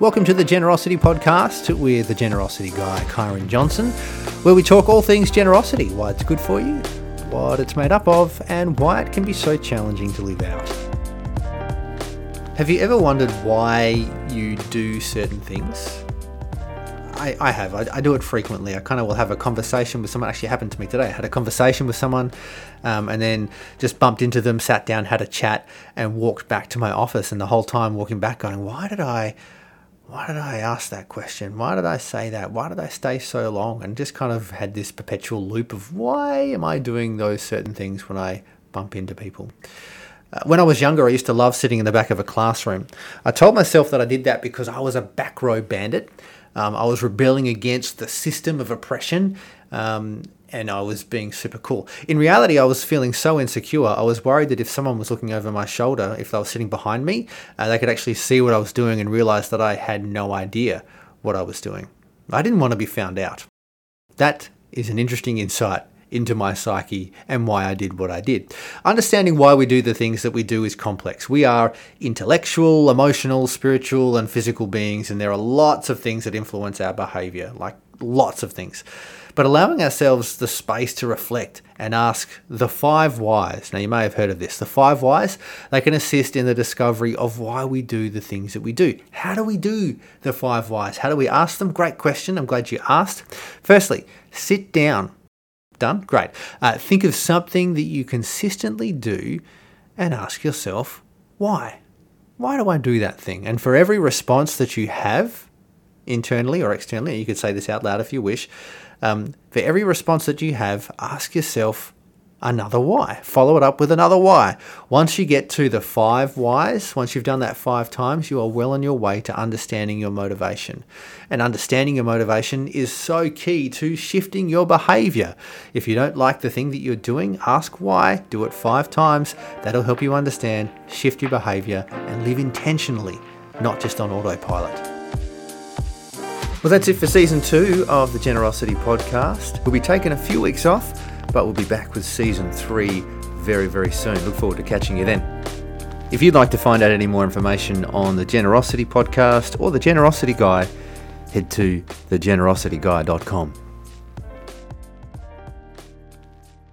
Welcome to the Generosity Podcast with the Generosity Guy, Kyron Johnson, where we talk all things generosity why it's good for you, what it's made up of, and why it can be so challenging to live out. Have you ever wondered why you do certain things? I, I have. I, I, do it frequently. I kind of will have a conversation with someone. Actually, happened to me today. I had a conversation with someone, um, and then just bumped into them, sat down, had a chat, and walked back to my office. And the whole time walking back, going, "Why did I?" Why did I ask that question? Why did I say that? Why did I stay so long? And just kind of had this perpetual loop of why am I doing those certain things when I bump into people? Uh, when I was younger, I used to love sitting in the back of a classroom. I told myself that I did that because I was a back row bandit. Um, I was rebelling against the system of oppression um, and I was being super cool. In reality, I was feeling so insecure. I was worried that if someone was looking over my shoulder, if they were sitting behind me, uh, they could actually see what I was doing and realize that I had no idea what I was doing. I didn't want to be found out. That is an interesting insight into my psyche and why I did what I did. Understanding why we do the things that we do is complex. We are intellectual, emotional, spiritual, and physical beings, and there are lots of things that influence our behavior, like lots of things but allowing ourselves the space to reflect and ask the five whys. Now, you may have heard of this. The five whys, they can assist in the discovery of why we do the things that we do. How do we do the five whys? How do we ask them? Great question. I'm glad you asked. Firstly, sit down. Done? Great. Uh, think of something that you consistently do and ask yourself, why? Why do I do that thing? And for every response that you have, internally or externally, you could say this out loud if you wish, um, for every response that you have, ask yourself another why. Follow it up with another why. Once you get to the five whys, once you've done that five times, you are well on your way to understanding your motivation. And understanding your motivation is so key to shifting your behavior. If you don't like the thing that you're doing, ask why, do it five times. That'll help you understand, shift your behavior, and live intentionally, not just on autopilot. Well, that's it for season two of the Generosity Podcast. We'll be taking a few weeks off, but we'll be back with season three very, very soon. Look forward to catching you then. If you'd like to find out any more information on the Generosity Podcast or the Generosity Guy, head to thegenerosityguy.com.